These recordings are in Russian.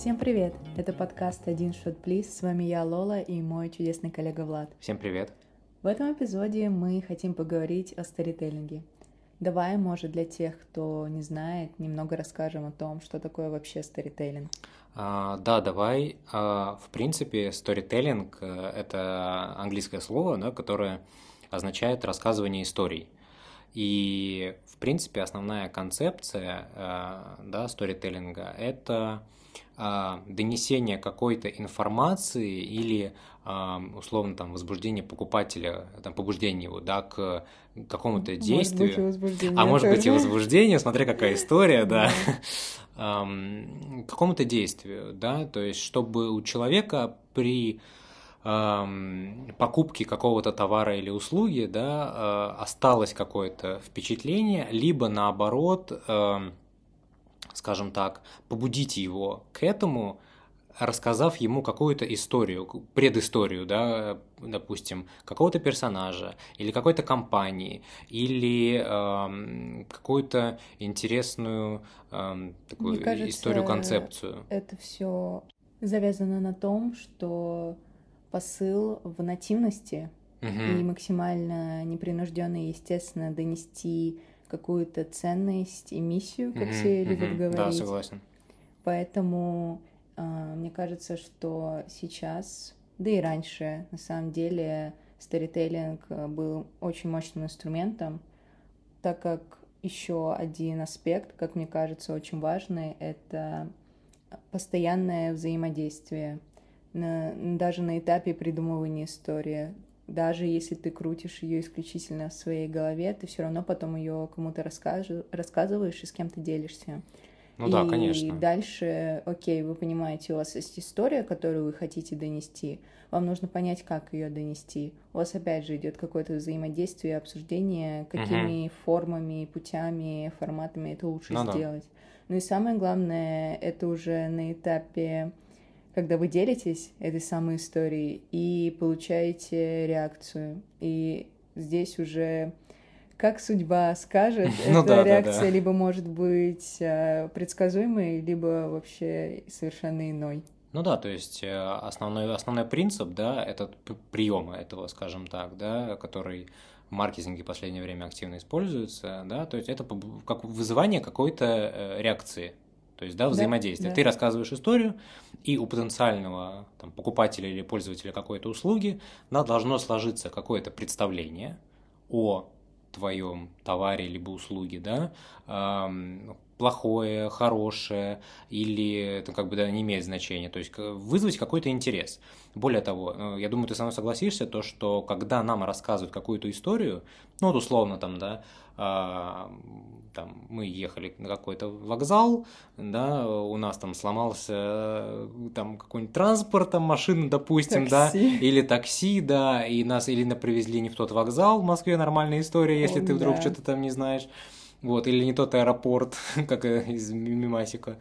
Всем привет! Это подкаст «Один шот плиз». С вами я, Лола, и мой чудесный коллега Влад. Всем привет! В этом эпизоде мы хотим поговорить о сторителлинге. Давай, может, для тех, кто не знает, немного расскажем о том, что такое вообще сторителлинг. А, да, давай. А, в принципе, сторителлинг э, – это английское слово, да, которое означает рассказывание историй. И, в принципе, основная концепция э, да, сторителлинга – это донесение какой-то информации или условно там возбуждение покупателя, там побуждение его, да, к какому-то действию. Может быть, а может тоже. быть и возбуждение, смотря какая история, да, к какому-то действию, да, то есть чтобы у человека при покупки какого-то товара или услуги, да, осталось какое-то впечатление, либо наоборот, скажем так, побудите его к этому, рассказав ему какую-то историю, предысторию, да, допустим, какого-то персонажа или какой-то компании или э, какую-то интересную э, такую Мне кажется, историю, концепцию. Это все завязано на том, что посыл в нативности угу. и максимально непринужденно, естественно, донести какую-то ценность и миссию, как угу, все любят говорить. Да, согласен. Поэтому э, мне кажется, что сейчас, да и раньше, на самом деле, сторителлинг был очень мощным инструментом, так как еще один аспект, как мне кажется, очень важный, это постоянное взаимодействие на, даже на этапе придумывания истории. Даже если ты крутишь ее исключительно в своей голове, ты все равно потом ее кому-то рассказываешь и с кем-то делишься. Ну и да, конечно. дальше, окей, вы понимаете, у вас есть история, которую вы хотите донести, вам нужно понять, как ее донести. У вас опять же идет какое-то взаимодействие, обсуждение, какими угу. формами, путями, форматами это лучше ну, сделать. Да. Ну и самое главное, это уже на этапе когда вы делитесь этой самой историей и получаете реакцию. И здесь уже как судьба скажет, ну, эта да, реакция да, да. либо может быть э, предсказуемой, либо вообще совершенно иной. Ну да, то есть э, основной, основной принцип, да, этот приема этого, скажем так, да, который в маркетинге в последнее время активно используется, да, то есть это как вызывание какой-то э, реакции, то есть, да, взаимодействие. Да, да. Ты рассказываешь историю, и у потенциального там, покупателя или пользователя какой-то услуги да, должно сложиться какое-то представление о твоем товаре либо услуге, да, плохое, хорошее, или это как бы да, не имеет значения, то есть вызвать какой-то интерес. Более того, э, я думаю, ты со мной согласишься, то, что когда нам рассказывают какую-то историю, ну вот условно там, да, а, там, мы ехали на какой-то вокзал, да, у нас там сломался э, там какой-нибудь транспорт, там машина, допустим, такси. да, или такси, да, и нас или привезли не в тот вокзал в Москве, нормальная история, если О, ты вдруг да. что-то там не знаешь. Вот, или не тот аэропорт, как из мимасика.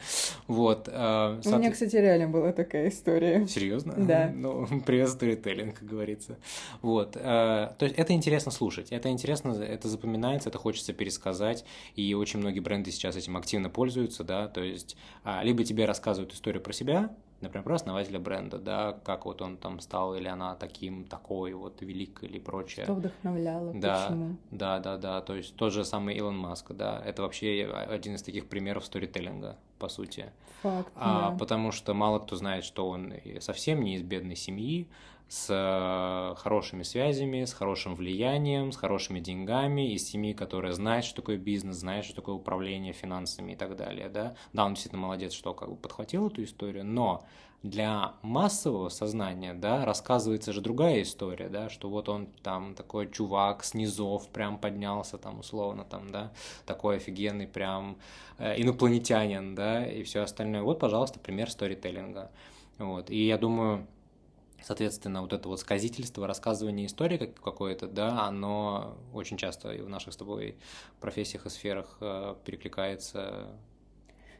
Вот. А, У меня, кстати, реально была такая история. Серьезно? Да. Ну, привет, сторителлинг, как говорится. Вот. А, то есть это интересно слушать, это интересно, это запоминается, это хочется пересказать, и очень многие бренды сейчас этим активно пользуются, да, то есть а, либо тебе рассказывают историю про себя, например, основателя бренда, да, как вот он там стал или она таким, такой вот велик или прочее. Что вдохновляло, да, почему? Да, да, да, то есть тот же самый Илон Маск, да, это вообще один из таких примеров сторителлинга, по сути. Факт, а, да. Потому что мало кто знает, что он совсем не из бедной семьи, с э, хорошими связями, с хорошим влиянием, с хорошими деньгами, из семьи, которая знает, что такое бизнес, знает, что такое управление финансами и так далее, да. Да, он действительно молодец, что как бы подхватил эту историю, но для массового сознания, да, рассказывается же другая история, да, что вот он там такой чувак с низов прям поднялся там условно там, да, такой офигенный прям э, инопланетянин, да, и все остальное. Вот, пожалуйста, пример сторителлинга. Вот, и я думаю, Соответственно, вот это вот сказительство, рассказывание истории как какое-то, да, оно очень часто и в наших с тобой профессиях и сферах э, перекликается.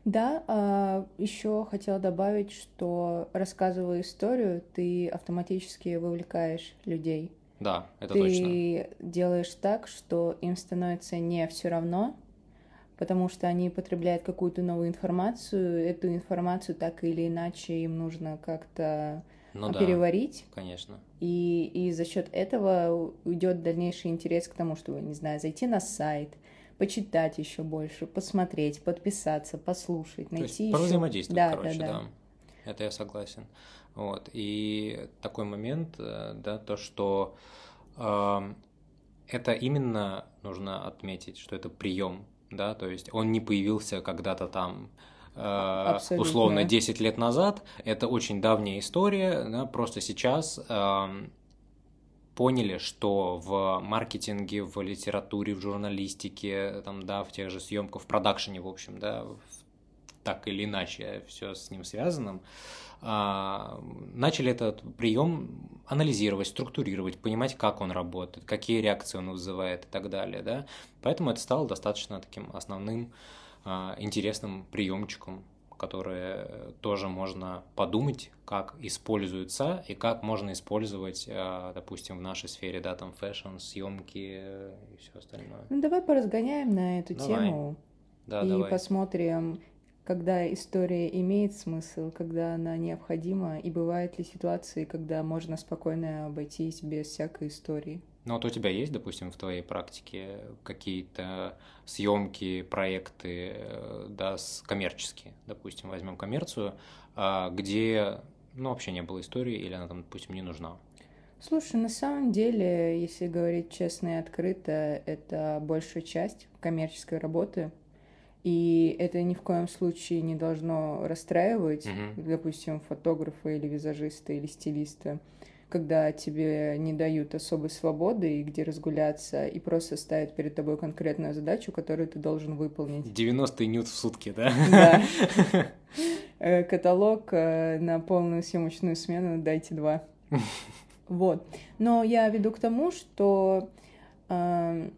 Да, а еще хотела добавить, что рассказывая историю, ты автоматически вовлекаешь людей. Да, это ты точно. Ты делаешь так, что им становится не все равно, потому что они потребляют какую-то новую информацию, эту информацию так или иначе им нужно как-то Ну да, переварить, конечно. и, и за счет этого уйдет дальнейший интерес к тому, чтобы, не знаю, зайти на сайт, почитать еще больше, посмотреть, подписаться, послушать, То есть найти еще... взаимодействие, Да, короче, да, да. да. Это я согласен. Вот. И такой момент, э, да, то, что ам, это именно нужно отметить, что это прием, да, то есть он не появился когда-то там э, Абсолютно. условно 10 лет назад, это очень давняя история, да, просто сейчас ам, поняли, что в маркетинге, в литературе, в журналистике, там, да, в тех же съемках, в продакшене, в общем, да, в- так или иначе все с ним связанным, а, начали этот прием анализировать, структурировать, понимать, как он работает, какие реакции он вызывает и так далее, да. Поэтому это стало достаточно таким основным интересным приемчиком, который тоже можно подумать, как используется и как можно использовать, а, допустим, в нашей сфере, да, там fashion, съемки и все остальное. Ну, давай поразгоняем на эту Давай. тему Да, и давай. посмотрим, когда история имеет смысл, когда она необходима, и бывают ли ситуации, когда можно спокойно обойтись без всякой истории. Ну вот у тебя есть, допустим, в твоей практике какие-то съемки, проекты, э, да, коммерческие, допустим, возьмем коммерцию, а, где, ну, вообще не было истории, или она там, допустим, не нужна. Слушай, на самом деле, если говорить честно и открыто, это большая часть коммерческой работы, и это ни в коем случае не должно расстраивать, Мгм. допустим, фотографа или визажиста или стилиста, когда тебе не дают особой свободы и где разгуляться, и просто ставят перед тобой конкретную задачу, которую ты должен выполнить. 90 нют в сутки, да? Да. Э, Каталог э, на полную съемочную смену дайте два. Вот. Но я веду к тому, что эм,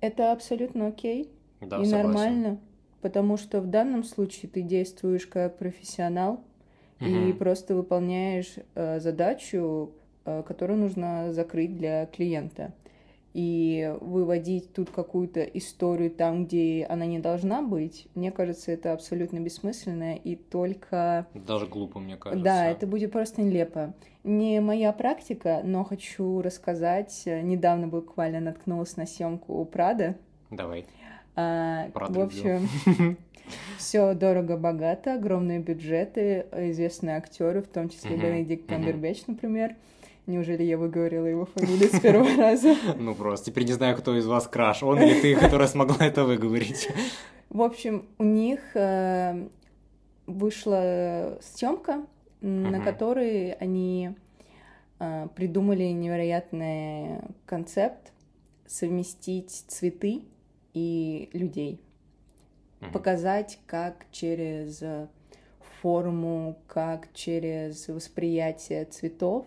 это абсолютно окей Да, и согласен. нормально, потому что в данном случае ты действуешь как профессионал и Мгм. просто выполняешь э, задачу, э, которую нужно закрыть для клиента. И выводить тут какую-то историю там, где она не должна быть, мне кажется, это абсолютно бессмысленно и только... Даже глупо, мне кажется. Да, это будет просто нелепо. Не моя практика, но хочу рассказать. Э, Недавно буквально наткнулась на съемку у Прада. Давай. А, Прада в люблю. общем, все дорого-богато, огромные бюджеты, известные актеры, в том числе Бенедикт. Камбербэтч, например. Неужели я выговорила его фамилию с первого раза? Ну, просто теперь не знаю, кто из вас краш, он или ты, которая смогла это выговорить. В общем, у них э, вышла съемка, на которой они э, придумали невероятный концепт совместить цветы и людей. Показать, как через форму, как через восприятие цветов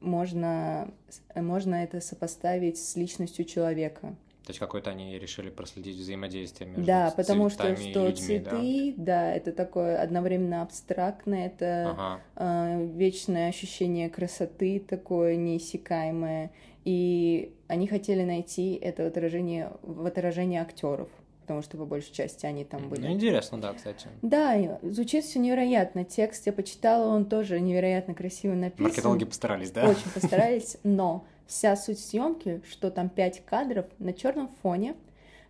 можно, можно это сопоставить с личностью человека. То есть какой-то они решили проследить взаимодействие между да, потому что, что людьми, да? цветы, да? это такое одновременно абстрактное, это Ага. э, вечное ощущение красоты такое неиссякаемое. И они хотели найти это отражение в отражении актеров, потому что по большей части они там были. Ну, интересно, да, кстати. Да, звучит все невероятно. Текст я почитала, он тоже невероятно красиво написан. Маркетологи постарались, да? Очень постарались, но вся суть съемки, что там пять кадров на черном фоне,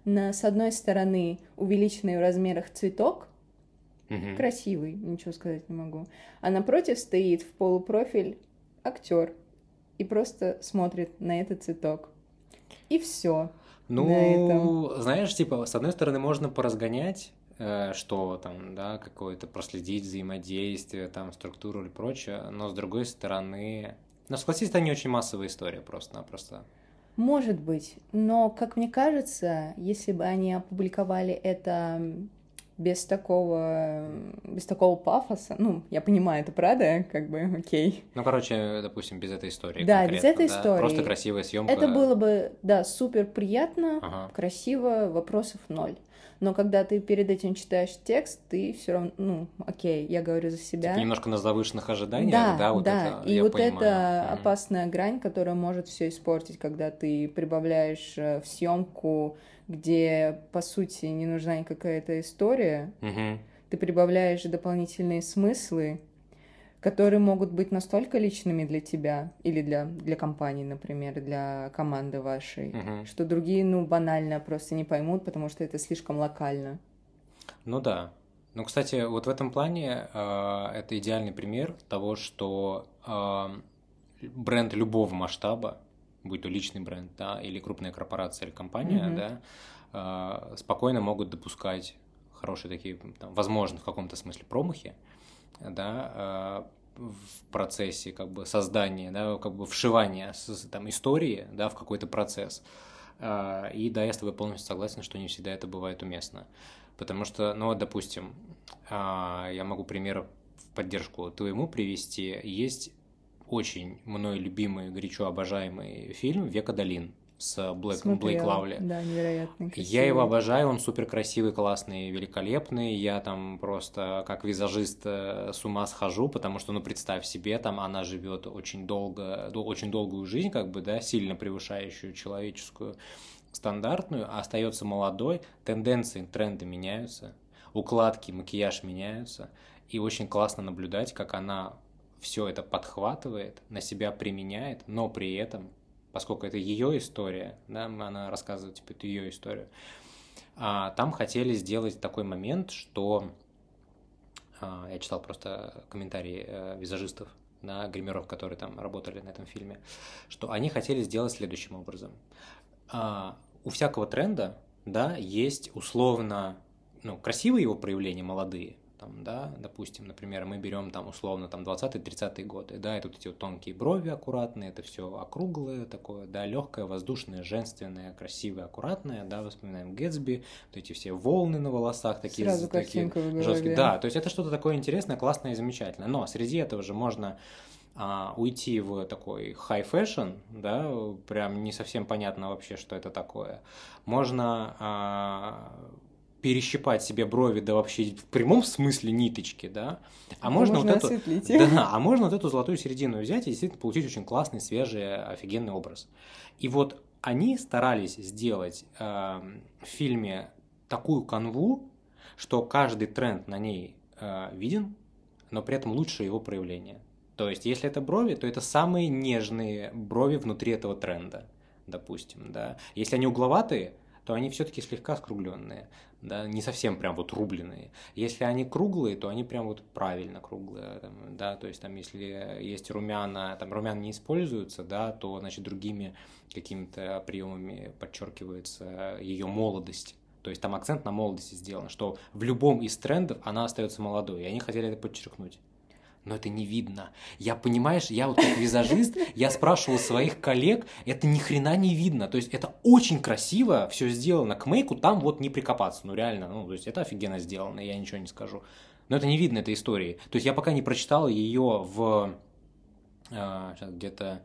на, с одной стороны увеличенный в размерах цветок, Мгм. красивый, ничего сказать не могу, а напротив стоит в полупрофиль актер и просто смотрит на этот цветок. И все. Ну, на знаешь, типа, с одной стороны, можно поразгонять, э, что там, да, какое-то проследить взаимодействие, там, структуру или прочее, но с другой стороны... Ну, согласись, это не очень массовая история просто-напросто. Может быть, но, как мне кажется, если бы они опубликовали это без такого, без такого пафоса, ну, я понимаю, это правда, как бы, окей. Ну, короче, допустим, без этой истории Да, без этой да, истории. Просто красивая съемка. Это было бы, да, супер приятно, Ага. красиво, вопросов ноль. Но когда ты перед этим читаешь текст, ты все равно, ну, окей, я говорю за себя. Типа немножко на завышенных ожиданиях, да, да, вот да. это, и я вот понимаю. это опасная грань, которая может все испортить, когда ты прибавляешь э, в съемку, где по сути не нужна никакая то история, Мгм. ты прибавляешь дополнительные смыслы, которые могут быть настолько личными для тебя или для, для компании, например, для команды вашей, Мгм. что другие, ну, банально просто не поймут, потому что это слишком локально. Ну да. Ну, кстати, вот в этом плане э, это идеальный пример того, что э, бренд любого масштаба, будь то личный бренд, да, или крупная корпорация или компания, Мгм. да, э, спокойно могут допускать хорошие такие, там, возможно, в каком-то смысле промахи, да, э, в процессе как бы создания, да, как бы вшивания там, истории, да, в какой-то процесс. А, И да, я с тобой полностью согласен, что не всегда это бывает уместно. Потому что, ну вот, допустим, а, я могу пример в поддержку твоему привести. Есть очень мной любимый, горячо обожаемый фильм «Века долин» с Блэк, Блейк. Лавли. Да, невероятно Я его красивый. обожаю, он супер красивый, классный, великолепный. Я там просто как визажист э, с ума схожу, потому что, ну, представь себе, там она живет очень долго, дол- очень долгую жизнь, как бы, да, сильно превышающую человеческую стандартную, а остается молодой, тенденции, тренды меняются, укладки, макияж меняются, и очень классно наблюдать, как она все это подхватывает, на себя применяет, но при этом, поскольку это ее история, да, она рассказывает типа это ее историю, а, там хотели сделать такой момент, что а, я читал просто комментарии э, визажистов, да, гримеров, которые там работали на этом фильме, что они хотели сделать следующим образом. А, у всякого тренда, да, есть условно, ну, красивые его проявления, молодые, там, да, допустим, например, мы берем там условно там 20-30 годы, да, и тут эти вот тонкие брови аккуратные, это все округлое такое, да, легкое, воздушное, женственное, красивое, аккуратное, да, вспоминаем Гэтсби, вот эти все волны на волосах, такие, Сразу такие жесткие, да, то есть это что-то такое интересное, классное и замечательное, но среди этого же можно а, уйти в такой high fashion, да, прям не совсем понятно вообще, что это такое. Можно а, перещипать себе брови, да вообще в прямом смысле ниточки, да, а можно, вот эту, осветлить их. да, а можно вот эту золотую середину взять и действительно получить очень классный, свежий, офигенный образ. И вот они старались сделать э, в фильме такую канву, что каждый тренд на ней э, виден, но при этом лучшее его проявление. То есть, если это брови, то это самые нежные брови внутри этого тренда, допустим, да. Если они угловатые, то они все-таки слегка скругленные, да, не совсем прям вот рубленые. Если они круглые, то они прям вот правильно круглые, да, то есть там если есть румяна, там румяна не используются, да, то, значит, другими какими-то приемами подчеркивается ее молодость. То есть там акцент на молодости сделан, что в любом из трендов она остается молодой, и они хотели это подчеркнуть. Но это не видно. Я, понимаешь, я вот как визажист, я спрашивал своих коллег, это ни хрена не видно. То есть это очень красиво все сделано. К мейку там вот не прикопаться. Ну реально, ну то есть это офигенно сделано, я ничего не скажу. Но это не видно этой истории. То есть я пока не прочитал ее в сейчас где-то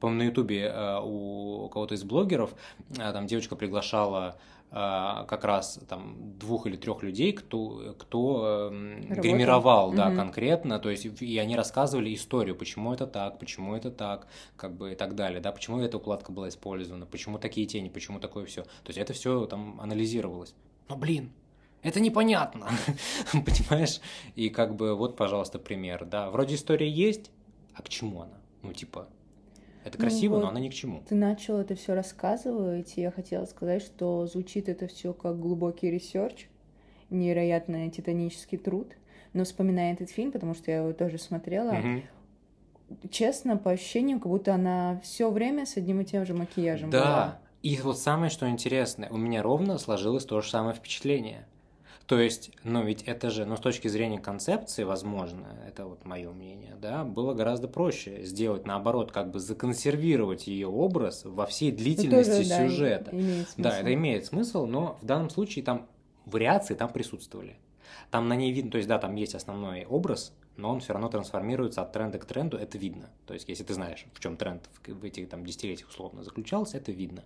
по-моему, на Ютубе э, у кого-то из блогеров э, там девочка приглашала э, как раз там двух или трех людей, кто, кто э, Работал. гримировал, да, Мгм. конкретно, то есть и они рассказывали историю, почему это так, почему это так, как бы и так далее, да, почему эта укладка была использована, почему такие тени, почему такое все. То есть это все там анализировалось. Но блин, это непонятно, понимаешь? И как бы вот, пожалуйста, пример, да, вроде история есть, а к чему она? Ну типа, это Ну красиво, но вот. она ни к чему. Ты начал это все рассказывать, и я хотела сказать, что звучит это все как глубокий research, невероятно титанический труд. Но вспоминая этот фильм, потому что я его тоже смотрела, Мгм. честно, по ощущениям, как будто она все время с одним и тем же макияжем была. Да, и вот самое, что интересное, у меня ровно сложилось то же самое впечатление. То есть, ну ведь это же, ну с точки зрения концепции, возможно, это вот мое мнение, да, было гораздо проще сделать наоборот, как бы законсервировать ее образ во всей длительности тоже, да, сюжета. имеет Да, смысл. это имеет смысл, но в данном случае там вариации там присутствовали. Там на ней видно, то есть да, там есть основной образ, но он все равно трансформируется от тренда к тренду, это видно. То есть если ты знаешь, в чем тренд в этих там десятилетиях условно заключался, это видно.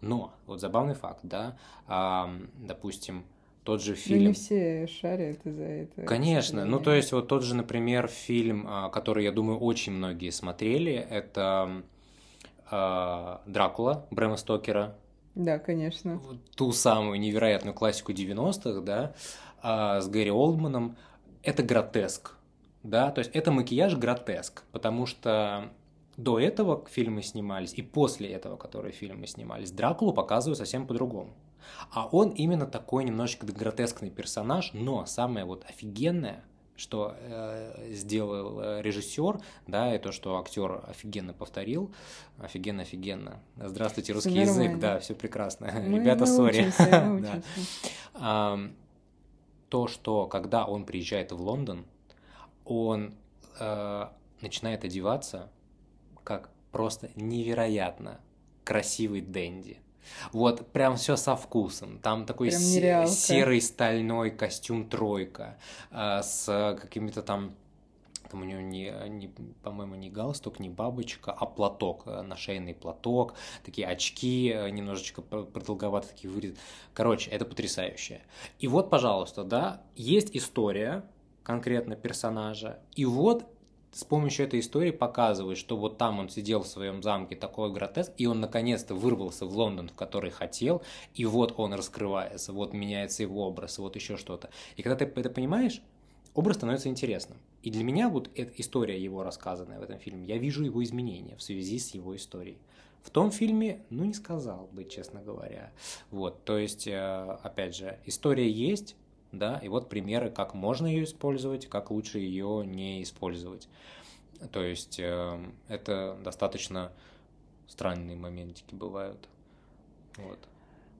Но, вот забавный факт, да, а, допустим, тот же Ну, фильм... не все шарят из-за этого. к Конечно. Ну, то есть, вот тот же, например, фильм, а, который, я думаю, очень многие смотрели, это а, Дракула Брэма Стокера. Да, конечно. Ту самую невероятную классику 90-х, да, а, с Гэри Олдманом. Это гротеск, да, то есть это макияж гротеск, потому что до этого фильмы снимались, и после этого, которые фильмы снимались, Дракулу показывают совсем по-другому. А он именно такой немножечко гротескный персонаж, но самое вот офигенное, что э, сделал э, режиссер, да, и то, что актер офигенно повторил, офигенно, офигенно. Здравствуйте, русский Всё язык, нормально. да, все прекрасно. Мы- Ребята, сори. Да. Ам, то, что когда он приезжает в Лондон, он э, начинает одеваться как просто невероятно красивый денди. Вот прям все со вкусом. Там такой се- серый стальной костюм тройка э, с какими-то там там у него не, не, по-моему, не галстук, не бабочка, а платок, э, нашейный платок, такие очки, э, немножечко пр- продолговатые такие вырез. Короче, это потрясающе. И вот, пожалуйста, да, есть история конкретно персонажа, и вот с помощью этой истории показывает, что вот там он сидел в своем замке, такой гротеск, и он наконец-то вырвался в Лондон, в который хотел, и вот он раскрывается, вот меняется его образ, вот еще что-то. И когда ты это понимаешь, образ становится интересным. И для меня вот эта история его рассказанная в этом фильме, я вижу его изменения в связи с его историей. В том фильме, ну, не сказал бы, честно говоря. Вот, то есть, э, опять же, история есть, да, и вот примеры, как можно ее использовать, как лучше ее не использовать. То есть, э, это достаточно странные моментики бывают. Вот.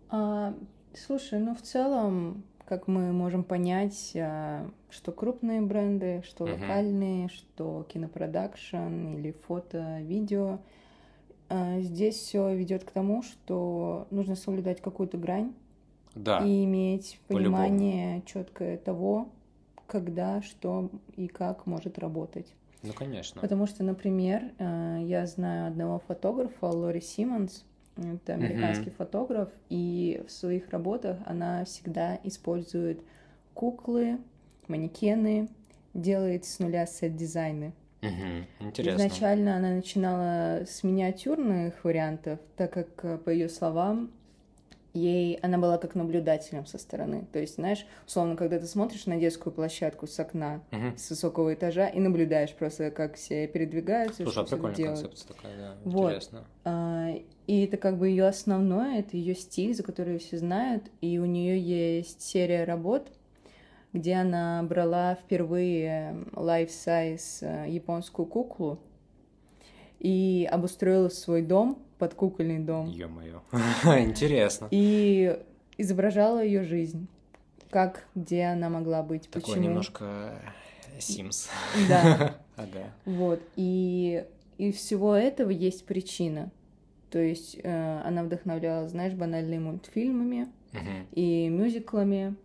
А, слушай, ну в целом, как мы можем понять, а, что крупные бренды, что Мгм. локальные, что кинопродакшн или фото, видео, а, здесь все ведет к тому, что нужно соблюдать какую-то грань Да, и иметь понимание четкое того, когда, что и как может работать. ну, конечно. Потому что, например, э, я знаю одного фотографа, Лори Симмонс, это американский фотограф, и в своих работах она всегда использует куклы, манекены, делает с нуля сет-дизайны. Мгм, Интересно. Изначально она начинала с миниатюрных вариантов, так как, по ее словам, ей она была как наблюдателем со стороны. То есть, знаешь, условно, когда ты смотришь на детскую площадку с окна, Мгм. с высокого этажа и наблюдаешь просто, как все передвигаются, Слушай, а прикольная делают. концепция такая, да, Вот. интересно. А, И это как бы ее основное, это ее стиль, за который все знают, и у нее есть серия работ, где она брала впервые life-size э, японскую куклу и обустроила свой дом под кукольный дом Ё-моё. Интересно. и изображала ее жизнь, как, где она могла быть, Такое почему. немножко Sims. Да. Ага. Вот, и, и всего этого есть причина. То есть э, она вдохновлялась, знаешь, банальными мультфильмами Мгм. и мюзиклами,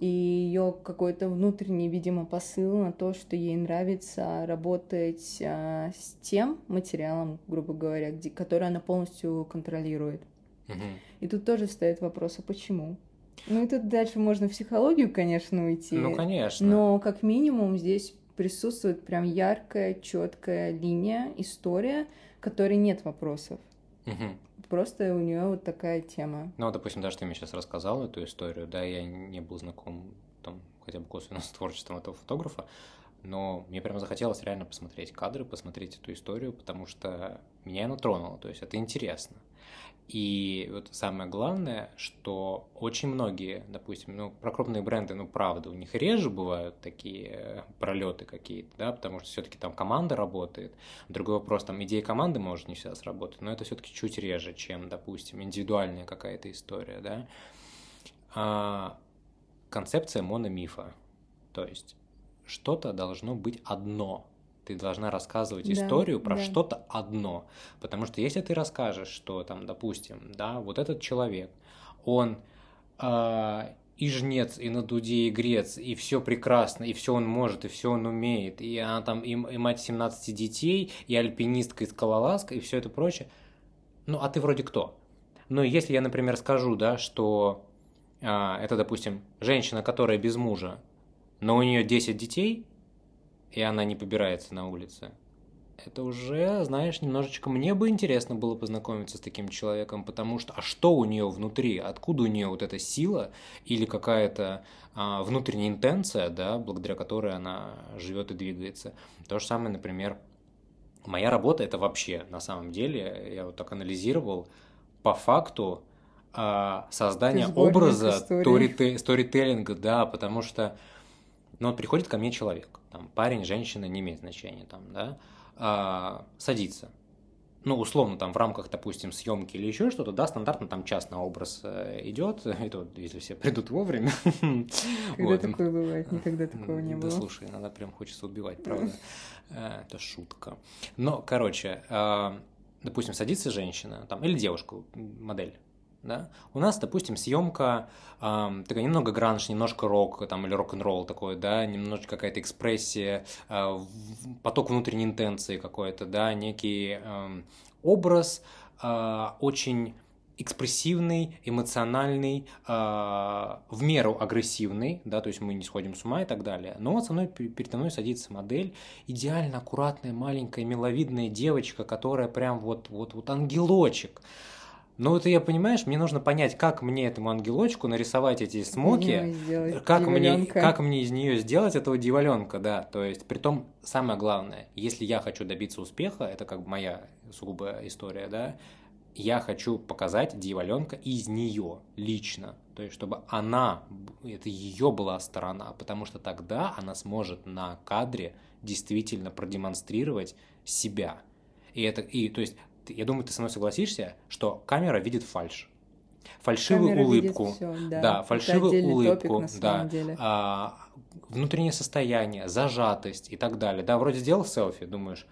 и ее какой-то внутренний, видимо, посыл на то, что ей нравится работать э, с тем материалом, грубо говоря, где, который она полностью контролирует. Мгм. И тут тоже стоит вопрос, а почему? Ну и тут дальше можно в психологию, конечно, уйти. Ну, конечно. Но как минимум здесь присутствует прям яркая, четкая линия, история, которой нет вопросов. Мгм. Просто у нее вот такая тема. Ну, допустим, даже ты мне сейчас рассказал эту историю, да, я не был знаком там хотя бы косвенно с творчеством этого фотографа, но мне прямо захотелось реально посмотреть кадры, посмотреть эту историю, потому что меня она тронула, то есть это интересно. И вот самое главное, что очень многие, допустим, ну, про крупные бренды, ну, правда, у них реже бывают такие э, пролеты какие-то, да, потому что все-таки там команда работает. Другой вопрос, там идея команды может не всегда сработать, но это все-таки чуть реже, чем, допустим, индивидуальная какая-то история, да. А, концепция мономифа, то есть что-то должно быть одно, ты должна рассказывать Да, историю про да. что-то одно. Потому что если ты расскажешь, что там, допустим, да, вот этот человек, он а, и жнец, и на дуде, и грец, и все прекрасно, и все он может, и все он умеет, и она там, и, и мать 17 детей, и альпинистка, и скалолазка, и все это прочее. Ну, а ты вроде кто? Но если я, например, скажу, да, что а, это, допустим, женщина, которая без мужа, но у нее 10 детей, и она не побирается на улице, это уже, знаешь, немножечко мне бы интересно было познакомиться с таким человеком, потому что, а что у нее внутри, откуда у нее вот эта сила или какая-то а, внутренняя интенция, да, благодаря которой она живет и двигается. То же самое, например, моя работа это вообще, на самом деле, я вот так анализировал, по факту а, создание образа сторителлинга, да, потому что, ну вот приходит ко мне человек, там, парень, женщина, не имеет значения, там, да, а, садится. Ну, условно, там в рамках, допустим, съемки или еще что-то, да, стандартно там час на образ э, идет, и то, если все придут вовремя. Когда такое бывает, никогда такого не было. Да, слушай, иногда прям хочется убивать, правда. Э, это шутка. Но, короче, а, допустим, садится женщина, там, или девушка, модель, да? У нас, допустим, съемка э, такая немного гранж, немножко рок там, или рок-н-ролл такой, да, немножко какая-то экспрессия, э, поток внутренней интенции какой-то, да, некий э, образ э, очень экспрессивный, эмоциональный, э, в меру агрессивный, да, то есть мы не сходим с ума и так далее. Но вот со мной передо мной садится модель, идеально аккуратная, маленькая, миловидная девочка, которая прям вот, вот, вот ангелочек. Ну, вот я, понимаешь, мне нужно понять, как мне этому ангелочку нарисовать эти смоки, как мне, как мне из нее сделать этого дьяволенка, да. То есть, при том, самое главное, если я хочу добиться успеха, это как бы моя сугубая история, да, я хочу показать дьяволенка из нее лично. То есть, чтобы она, это ее была сторона, потому что тогда она сможет на кадре действительно продемонстрировать себя. И это, и, то есть, я думаю, ты со мной согласишься, что камера видит фальш. Фальшивую камера улыбку. Все, да. да, фальшивую улыбку. Топик, да. А, внутреннее состояние, зажатость и так далее. Да, вроде сделал селфи, думаешь,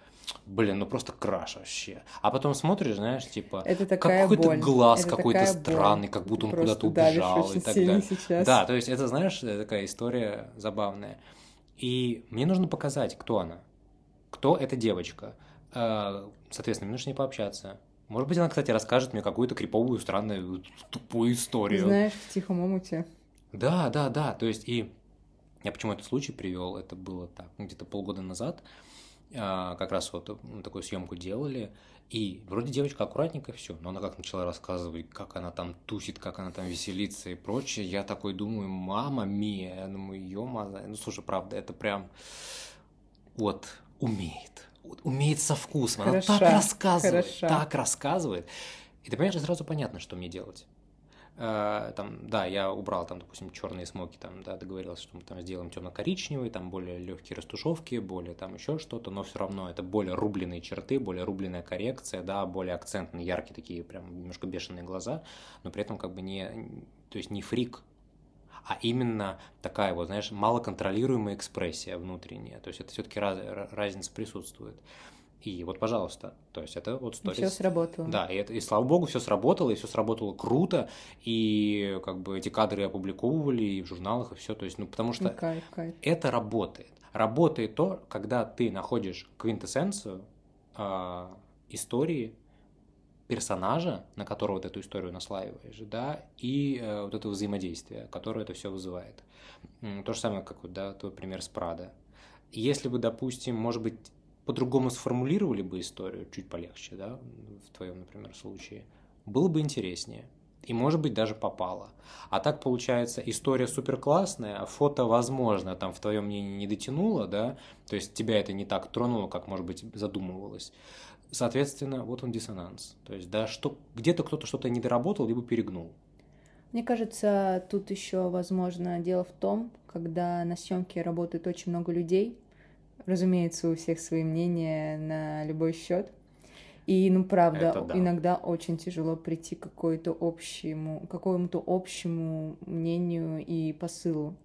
блин, ну просто краш вообще. А потом смотришь, знаешь, типа, это какой-то глаз какой-то странный, как будто он куда-то убежал и так далее. Сейчас. Да, то есть это, знаешь, такая история забавная. И мне нужно показать, кто она, кто эта девочка. А, соответственно, мне нужно с ней пообщаться. Может быть, она, кстати, расскажет мне какую-то криповую, странную, тупую историю. Знаешь, в тихом омуте. Да, да, да. То есть, и я почему этот случай привел, это было так, где-то полгода назад, а, как раз вот такую съемку делали, и вроде девочка аккуратненькая, все, но она как начала рассказывать, как она там тусит, как она там веселится и прочее, я такой думаю, мама мия, я думаю, ё ну слушай, правда, это прям вот умеет, умеет со вкусом. Хороша, Она так рассказывает, хороша. так рассказывает. И ты понимаешь, сразу понятно, что мне делать. Uh, там, да, я убрал там, допустим, черные смоки, там, да, договорился, что мы там сделаем темно-коричневый, там более легкие растушевки, более там еще что-то, но все равно это более рубленые черты, более рубленная коррекция, да, более акцентные, яркие такие, прям немножко бешеные глаза, но при этом как бы не, то есть не фрик, а именно такая вот, знаешь, малоконтролируемая экспрессия внутренняя. То есть это все-таки раз, разница присутствует. И вот, пожалуйста, то есть это вот сторис. Все сработало. Да, и, это, и слава богу, все сработало, и все сработало круто, и как бы эти кадры опубликовывали и в журналах, и все, то есть, ну, потому что ну, кайф, кайф. это работает. Работает то, когда ты находишь квинтэссенцию э, истории, персонажа, на которого вот эту историю наслаиваешь, да, и э, вот это взаимодействие, которое это все вызывает. То же самое, как вот, да, твой пример с Прада. Если бы, допустим, может быть, по-другому сформулировали бы историю, чуть полегче, да, в твоем, например, случае, было бы интереснее. И, может быть, даже попало. А так получается, история супер классная, а фото, возможно, там в твоем мнении не дотянуло, да, то есть тебя это не так тронуло, как, может быть, задумывалось. Соответственно, вот он диссонанс. То есть, да, что где-то кто-то что-то не доработал, либо перегнул. Мне кажется, тут еще, возможно, дело в том, когда на съемке работает очень много людей, разумеется, у всех свои мнения на любой счет. И, ну, правда, да. иногда очень тяжело прийти к какой-то общему, какому-то общему мнению и посылу.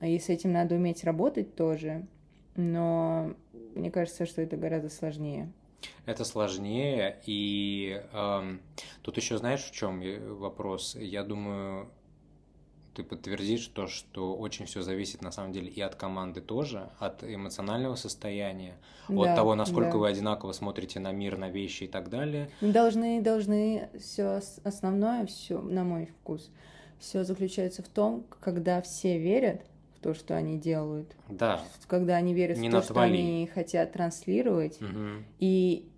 И с этим надо уметь работать тоже, но мне кажется, что это гораздо сложнее. Это сложнее, и эм, тут еще знаешь, в чем вопрос? Я думаю, ты подтвердишь то, что очень все зависит на самом деле и от команды тоже, от эмоционального состояния, да, от того, насколько да. вы одинаково смотрите на мир, на вещи и так далее. Должны, должны все основное, все, на мой вкус, все заключается в том, когда все верят то, что они делают. Да. Когда они верят не в то, что они хотят транслировать, угу. и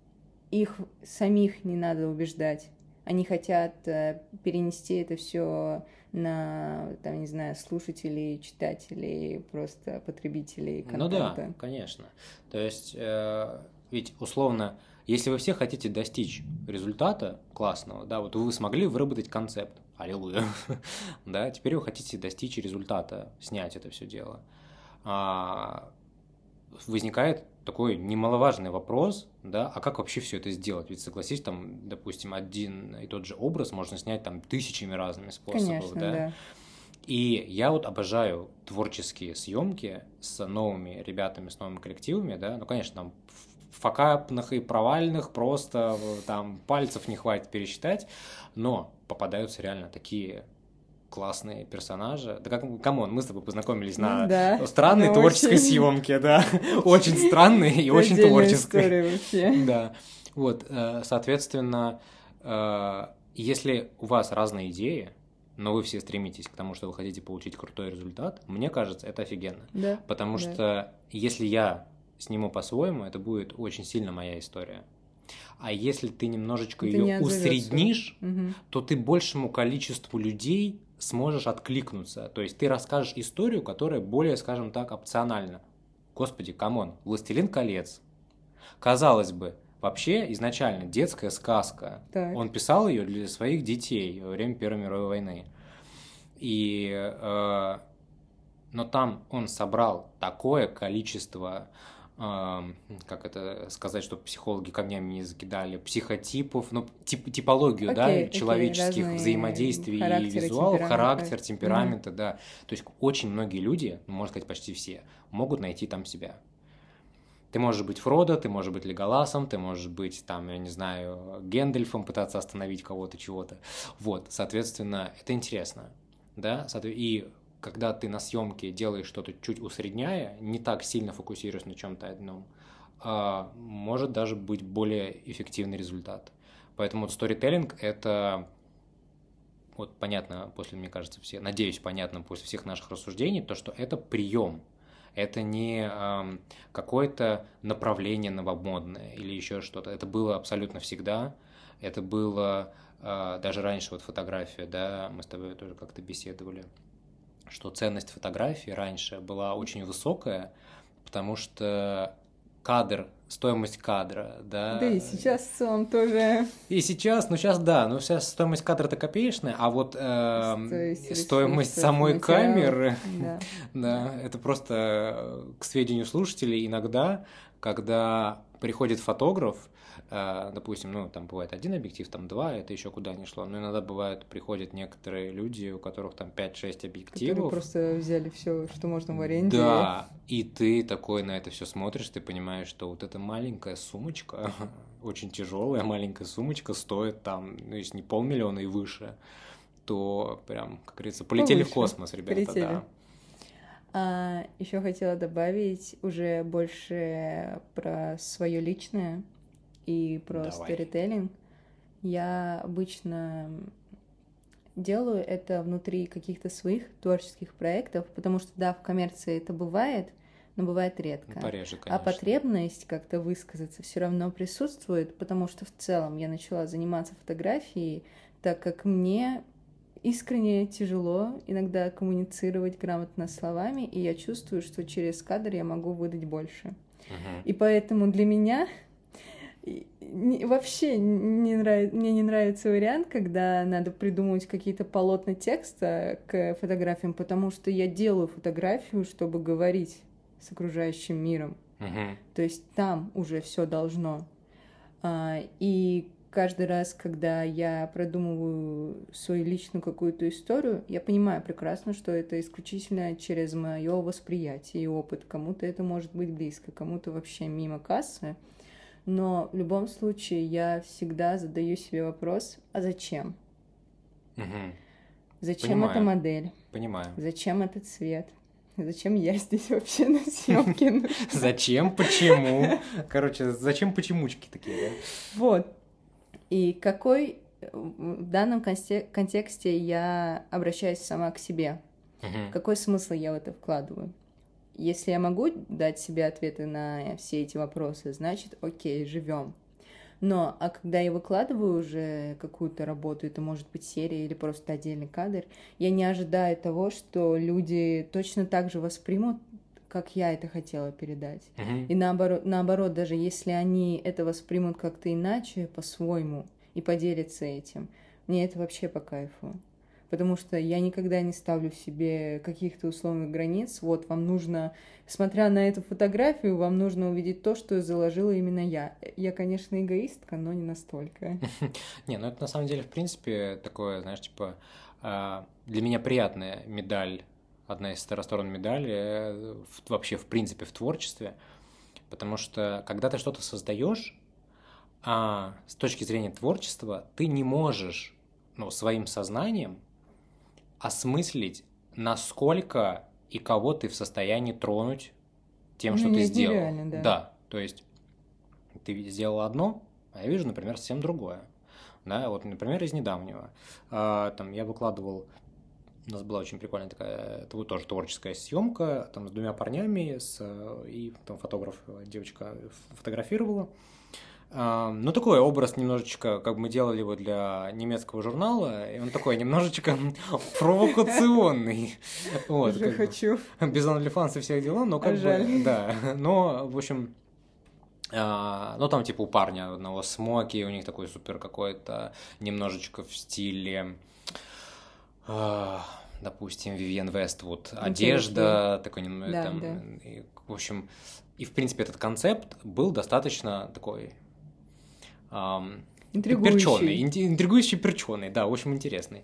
их самих не надо убеждать. Они хотят э, перенести это все на, там, не знаю, слушателей, читателей, просто потребителей контента. Ну да, конечно. То есть, э, ведь условно, если вы все хотите достичь результата классного, да, вот вы смогли выработать концепт, аллилуйя, да, теперь вы хотите достичь результата, снять это все дело. А, возникает такой немаловажный вопрос, да, а как вообще все это сделать? Ведь согласись, там, допустим, один и тот же образ можно снять там тысячами разными способами, Конечно, да? да. И я вот обожаю творческие съемки с новыми ребятами, с новыми коллективами, да, ну, конечно, там факапных и провальных просто там пальцев не хватит пересчитать, но попадаются реально такие классные персонажи. Да как, come on, мы с тобой познакомились на да, странной творческой очень... съемке, да. Очень странной и очень творческой. Да. Вот, э, соответственно, э, если у вас разные идеи, но вы все стремитесь к тому, что вы хотите получить крутой результат, мне кажется, это офигенно. Да. Потому да. что если я сниму по-своему, это будет очень сильно моя история. А если ты немножечко ее усреднишь, угу. то ты большему количеству людей сможешь откликнуться. То есть ты расскажешь историю, которая более, скажем так, опциональна. Господи, come on, «Властелин колец». Казалось бы, вообще изначально детская сказка. Так. Он писал ее для своих детей во время Первой мировой войны. И, э, но там он собрал такое количество как это сказать, чтобы психологи камнями не закидали, психотипов, ну, тип, типологию, okay, да, okay, человеческих взаимодействий и визуалов, характер, темперамента, mm. да. То есть очень многие люди, ну, можно сказать, почти все, могут найти там себя. Ты можешь быть Фродо, ты можешь быть Леголасом, ты можешь быть, там, я не знаю, Гендельфом, пытаться остановить кого-то, чего-то. Вот, соответственно, это интересно, да, и когда ты на съемке делаешь что-то чуть усредняя, не так сильно фокусируясь на чем-то одном, а, может даже быть более эффективный результат. Поэтому вот сторителлинг — это вот понятно после, мне кажется, все, надеюсь, понятно после всех наших рассуждений, то, что это прием, это не э, какое-то направление новомодное или еще что-то. Это было абсолютно всегда. Это было э, даже раньше вот фотография, да, мы с тобой тоже как-то беседовали что ценность фотографии раньше была очень высокая, потому что кадр, стоимость кадра, да. Да и сейчас целом тоже. И сейчас, ну сейчас да, ну сейчас стоимость кадра-то копеечная, а вот э, стоимость самой материал, камеры, да. да, это просто к сведению слушателей иногда, когда приходит фотограф, допустим, ну, там бывает один объектив, там два, это еще куда ни шло. Но иногда бывают, приходят некоторые люди, у которых там 5-6 объективов. Которые просто взяли все, что можно в аренде. Да, и ты такой на это все смотришь, ты понимаешь, что вот эта маленькая сумочка, очень тяжелая маленькая сумочка, стоит там, ну, если не полмиллиона и выше, то прям, как говорится, полетели Повыше. в космос, ребята, полетели. да. А, еще хотела добавить уже больше про свое личное и про Давай. сторителлинг. Я обычно делаю это внутри каких-то своих творческих проектов, потому что, да, в коммерции это бывает, но бывает редко. Пореже, а потребность как-то высказаться все равно присутствует, потому что в целом я начала заниматься фотографией, так как мне искренне тяжело иногда коммуницировать грамотно словами, и я чувствую, что через кадр я могу выдать больше. Uh-huh. И поэтому для меня вообще не нравится, мне не нравится вариант, когда надо придумывать какие-то полотна текста к фотографиям, потому что я делаю фотографию, чтобы говорить с окружающим миром. Uh-huh. То есть там уже все должно. А, и каждый раз, когда я продумываю свою личную какую-то историю, я понимаю прекрасно, что это исключительно через мое восприятие и опыт. Кому-то это может быть близко, кому-то вообще мимо кассы. Но в любом случае я всегда задаю себе вопрос, а зачем? Угу. Зачем Понимаю. эта модель? Понимаю. Зачем этот цвет? Зачем я здесь вообще на съемке? Зачем, почему? Короче, зачем почемучки такие? Вот. И какой в данном конте- контексте я обращаюсь сама к себе? Какой смысл я в это вкладываю? Если я могу дать себе ответы на все эти вопросы, значит, окей, живем. Но, а когда я выкладываю уже какую-то работу, это может быть серия или просто отдельный кадр, я не ожидаю того, что люди точно так же воспримут, как я это хотела передать. Мгм. И наоборот, наоборот, даже если они это воспримут как-то иначе, по-своему, и поделятся этим, мне это вообще по кайфу. Потому что я никогда не ставлю себе каких-то условных границ. Вот, вам нужно, смотря на эту фотографию, вам нужно увидеть то, что заложила именно я. Я, конечно, эгоистка, но не настолько. Не, ну это на самом деле, в принципе, такое, знаешь, типа, а, для меня приятная медаль, одна из сторон медали, э, вообще, в принципе, в творчестве, потому что, когда ты что-то создаешь, а с точки зрения творчества, ты не можешь, ну, своим сознанием осмыслить, насколько и кого ты в состоянии тронуть тем, Ну, что ты сделал. да. Да, то есть ты сделал одно, а я вижу, например, совсем другое. Да, вот, например, из недавнего. А, там я выкладывал, у нас была очень прикольная такая, это тоже творческая съемка, там с двумя парнями, с, и там фотограф, девочка фотографировала. Ну, такой образ немножечко, как мы делали его для немецкого журнала, и он такой немножечко провокационный. Вот, Уже хочу. без OnlyFans и всех дела, но как бы, да, но, в общем, а, ну, там, типа, у парня одного смоки, у них такой супер какой-то немножечко в стиле, а, допустим, Вивьен Вествуд, одежда, такой, нем- Да, там, да. и, в общем, и, в принципе, этот концепт был достаточно такой... ам, Перченый, Интригующий. интригующий перченый, да, очень интересный.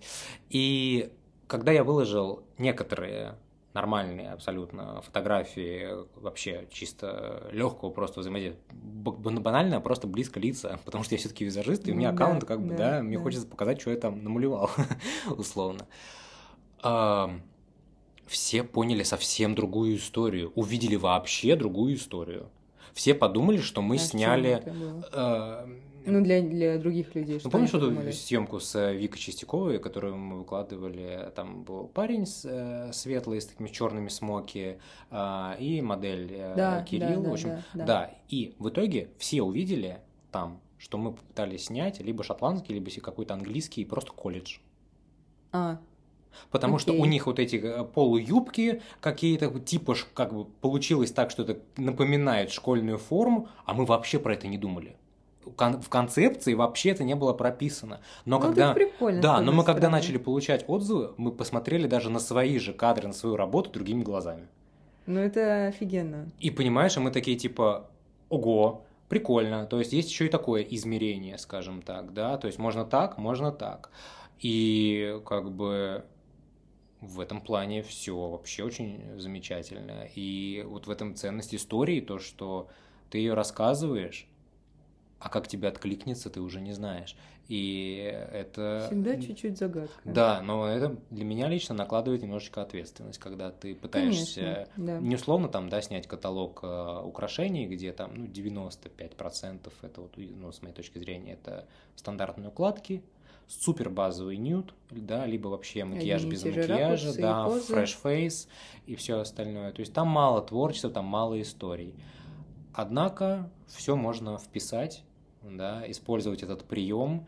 И когда я выложил некоторые нормальные абсолютно фотографии вообще чисто легкого просто взаимодействия, банально просто близко лица, потому что я все-таки визажист, и у меня да, аккаунт как бы, да, да, мне да. хочется показать, что я там намалевал, условно. Ам, Все поняли совсем другую историю, увидели вообще другую историю. Все подумали, что мы А сняли Ну, для, для других людей. ну, что помнишь эту съемку с э, Викой Чистяковой, которую мы выкладывали? Там был парень с, э, светлый, с такими черными смоки, а, и модель э, Да, Кирилл. да, в общем, да, да. И в итоге все увидели там, что мы попытались снять либо шотландский, либо какой-то английский, просто колледж. А, Потому что Окей. у них вот эти э, полуюбки какие-то, типа, как бы получилось так, что это напоминает школьную форму, а мы вообще про это не думали. В концепции вообще это не было прописано. Но ну, когда... это прикольно. Да, но мы когда стороны. начали получать отзывы, мы посмотрели даже на свои же кадры, на свою работу другими глазами. Ну, это офигенно. И понимаешь, а мы такие типа, ого, прикольно. То есть есть еще и такое измерение, скажем так, да. То есть можно так, можно так. И как бы в этом плане все вообще очень замечательно. И вот в этом ценность истории, то, что ты ее рассказываешь, а как тебе откликнется, ты уже не знаешь. И это... Всегда чуть-чуть загадка. Да, но это для меня лично накладывает немножечко ответственность, когда ты пытаешься Конечно, да. не условно там, да, снять каталог э, украшений, где там, ну, 95% это вот, ну, с моей точки зрения, это стандартные укладки, супер базовый нюд, да, либо вообще макияж Одни без макияжа, ракурсы да, fresh face и все остальное. То есть там мало творчества, там мало историй. Однако все можно вписать, да, использовать этот прием.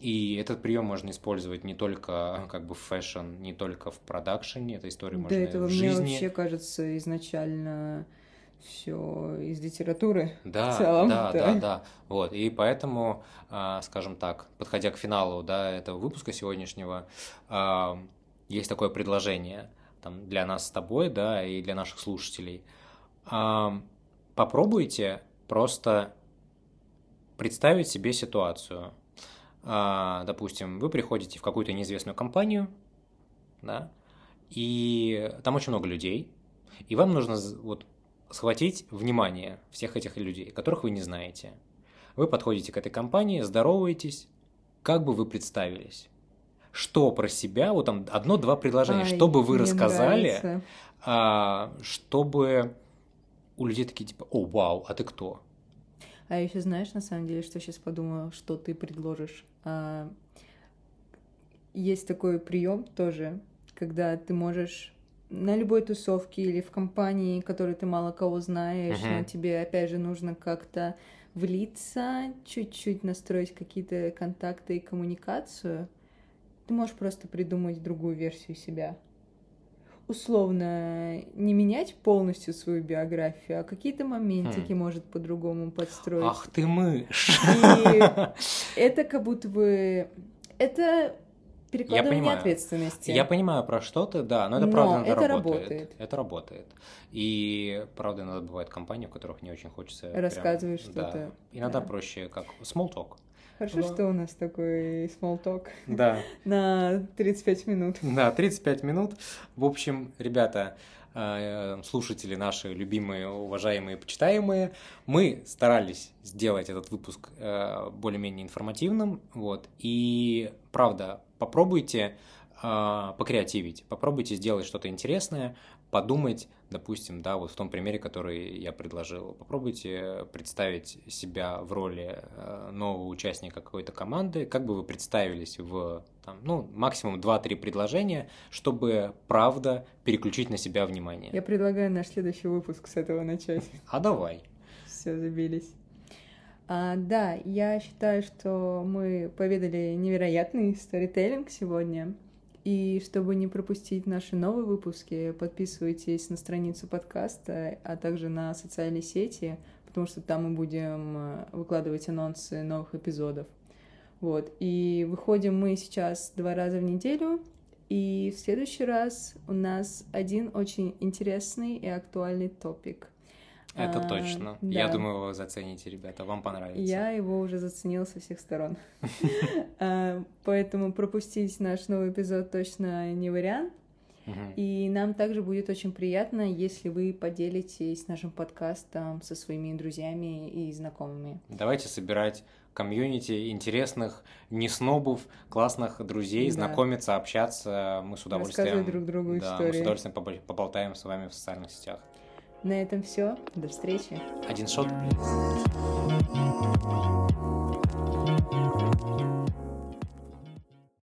И этот прием можно использовать не только как бы в fashion, не только в продакшене, эта история Да, можно и это в мне жизни. вообще кажется изначально все из литературы. Да, в целом, да, да. да, да. Вот. И поэтому, а, скажем так, подходя к финалу да, этого выпуска сегодняшнего, а, есть такое предложение там, для нас с тобой, да, и для наших слушателей. А, Попробуйте просто представить себе ситуацию. А, Допустим, вы приходите в какую-то неизвестную компанию, да, и там очень много людей, и вам нужно вот схватить внимание всех этих людей, которых вы не знаете. Вы подходите к этой компании, здороваетесь, как бы вы представились. что про себя, вот там одно-два предложения, Ай, что бы вы рассказали, а, чтобы у людей такие типа, о, вау, а ты кто? А еще знаешь, на самом деле, что сейчас подумала, что ты предложишь? А, есть такой прием тоже, когда ты можешь на любой тусовке или в компании, которой ты мало кого знаешь, Мгм. но тебе опять же нужно как-то влиться, чуть-чуть настроить какие-то контакты и коммуникацию, ты можешь просто придумать другую версию себя. Условно, не менять полностью свою биографию, а какие-то моментики может по-другому подстроить. Ах ты мышь! И это как будто бы... Это перекладывание понимаю. ответственности. Я понимаю про что ты, да, но это Но правда надо это работает. работает. Это работает. И правда иногда бывают компании, в которых не очень хочется Рассказывать да. что-то. Иногда Да. проще как small talk. Хорошо, Да. что у нас такой small talk Да. на 35 минут. Да, 35 минут. В общем, ребята, э, слушатели наши, любимые, уважаемые, почитаемые, мы старались сделать этот выпуск э, более-менее информативным, вот, и, правда, попробуйте э, покреативить, попробуйте сделать что-то интересное, подумать, допустим, да, вот в том примере, который я предложил, попробуйте представить себя в роли э, нового участника какой-то команды, как бы вы представились в, там, ну, максимум 2-3 предложения, чтобы, правда, переключить на себя внимание. Я предлагаю наш следующий выпуск с этого начать. А давай. Все, забились. А, да, я считаю, что мы поведали невероятный сторителлинг сегодня. И чтобы не пропустить наши новые выпуски, подписывайтесь на страницу подкаста, а также на социальные сети, потому что там мы будем э, выкладывать анонсы новых эпизодов. Вот. И выходим мы сейчас два раза в неделю. И в следующий раз у нас один очень интересный и актуальный топик. Это А, точно. Я да. думаю, вы зацените, ребята, вам понравится. Я его уже заценила со всех сторон. А, Поэтому пропустить наш новый эпизод точно не вариант. И нам также будет очень приятно, если вы поделитесь нашим подкастом со своими друзьями и знакомыми. Давайте собирать комьюнити интересных, не снобов, классных друзей, Да. знакомиться, общаться. Мы с удовольствием... Рассказывать друг другу да, мы с удовольствием побо- поболтаем с вами в социальных сетях. На этом все. До встречи. Один шот.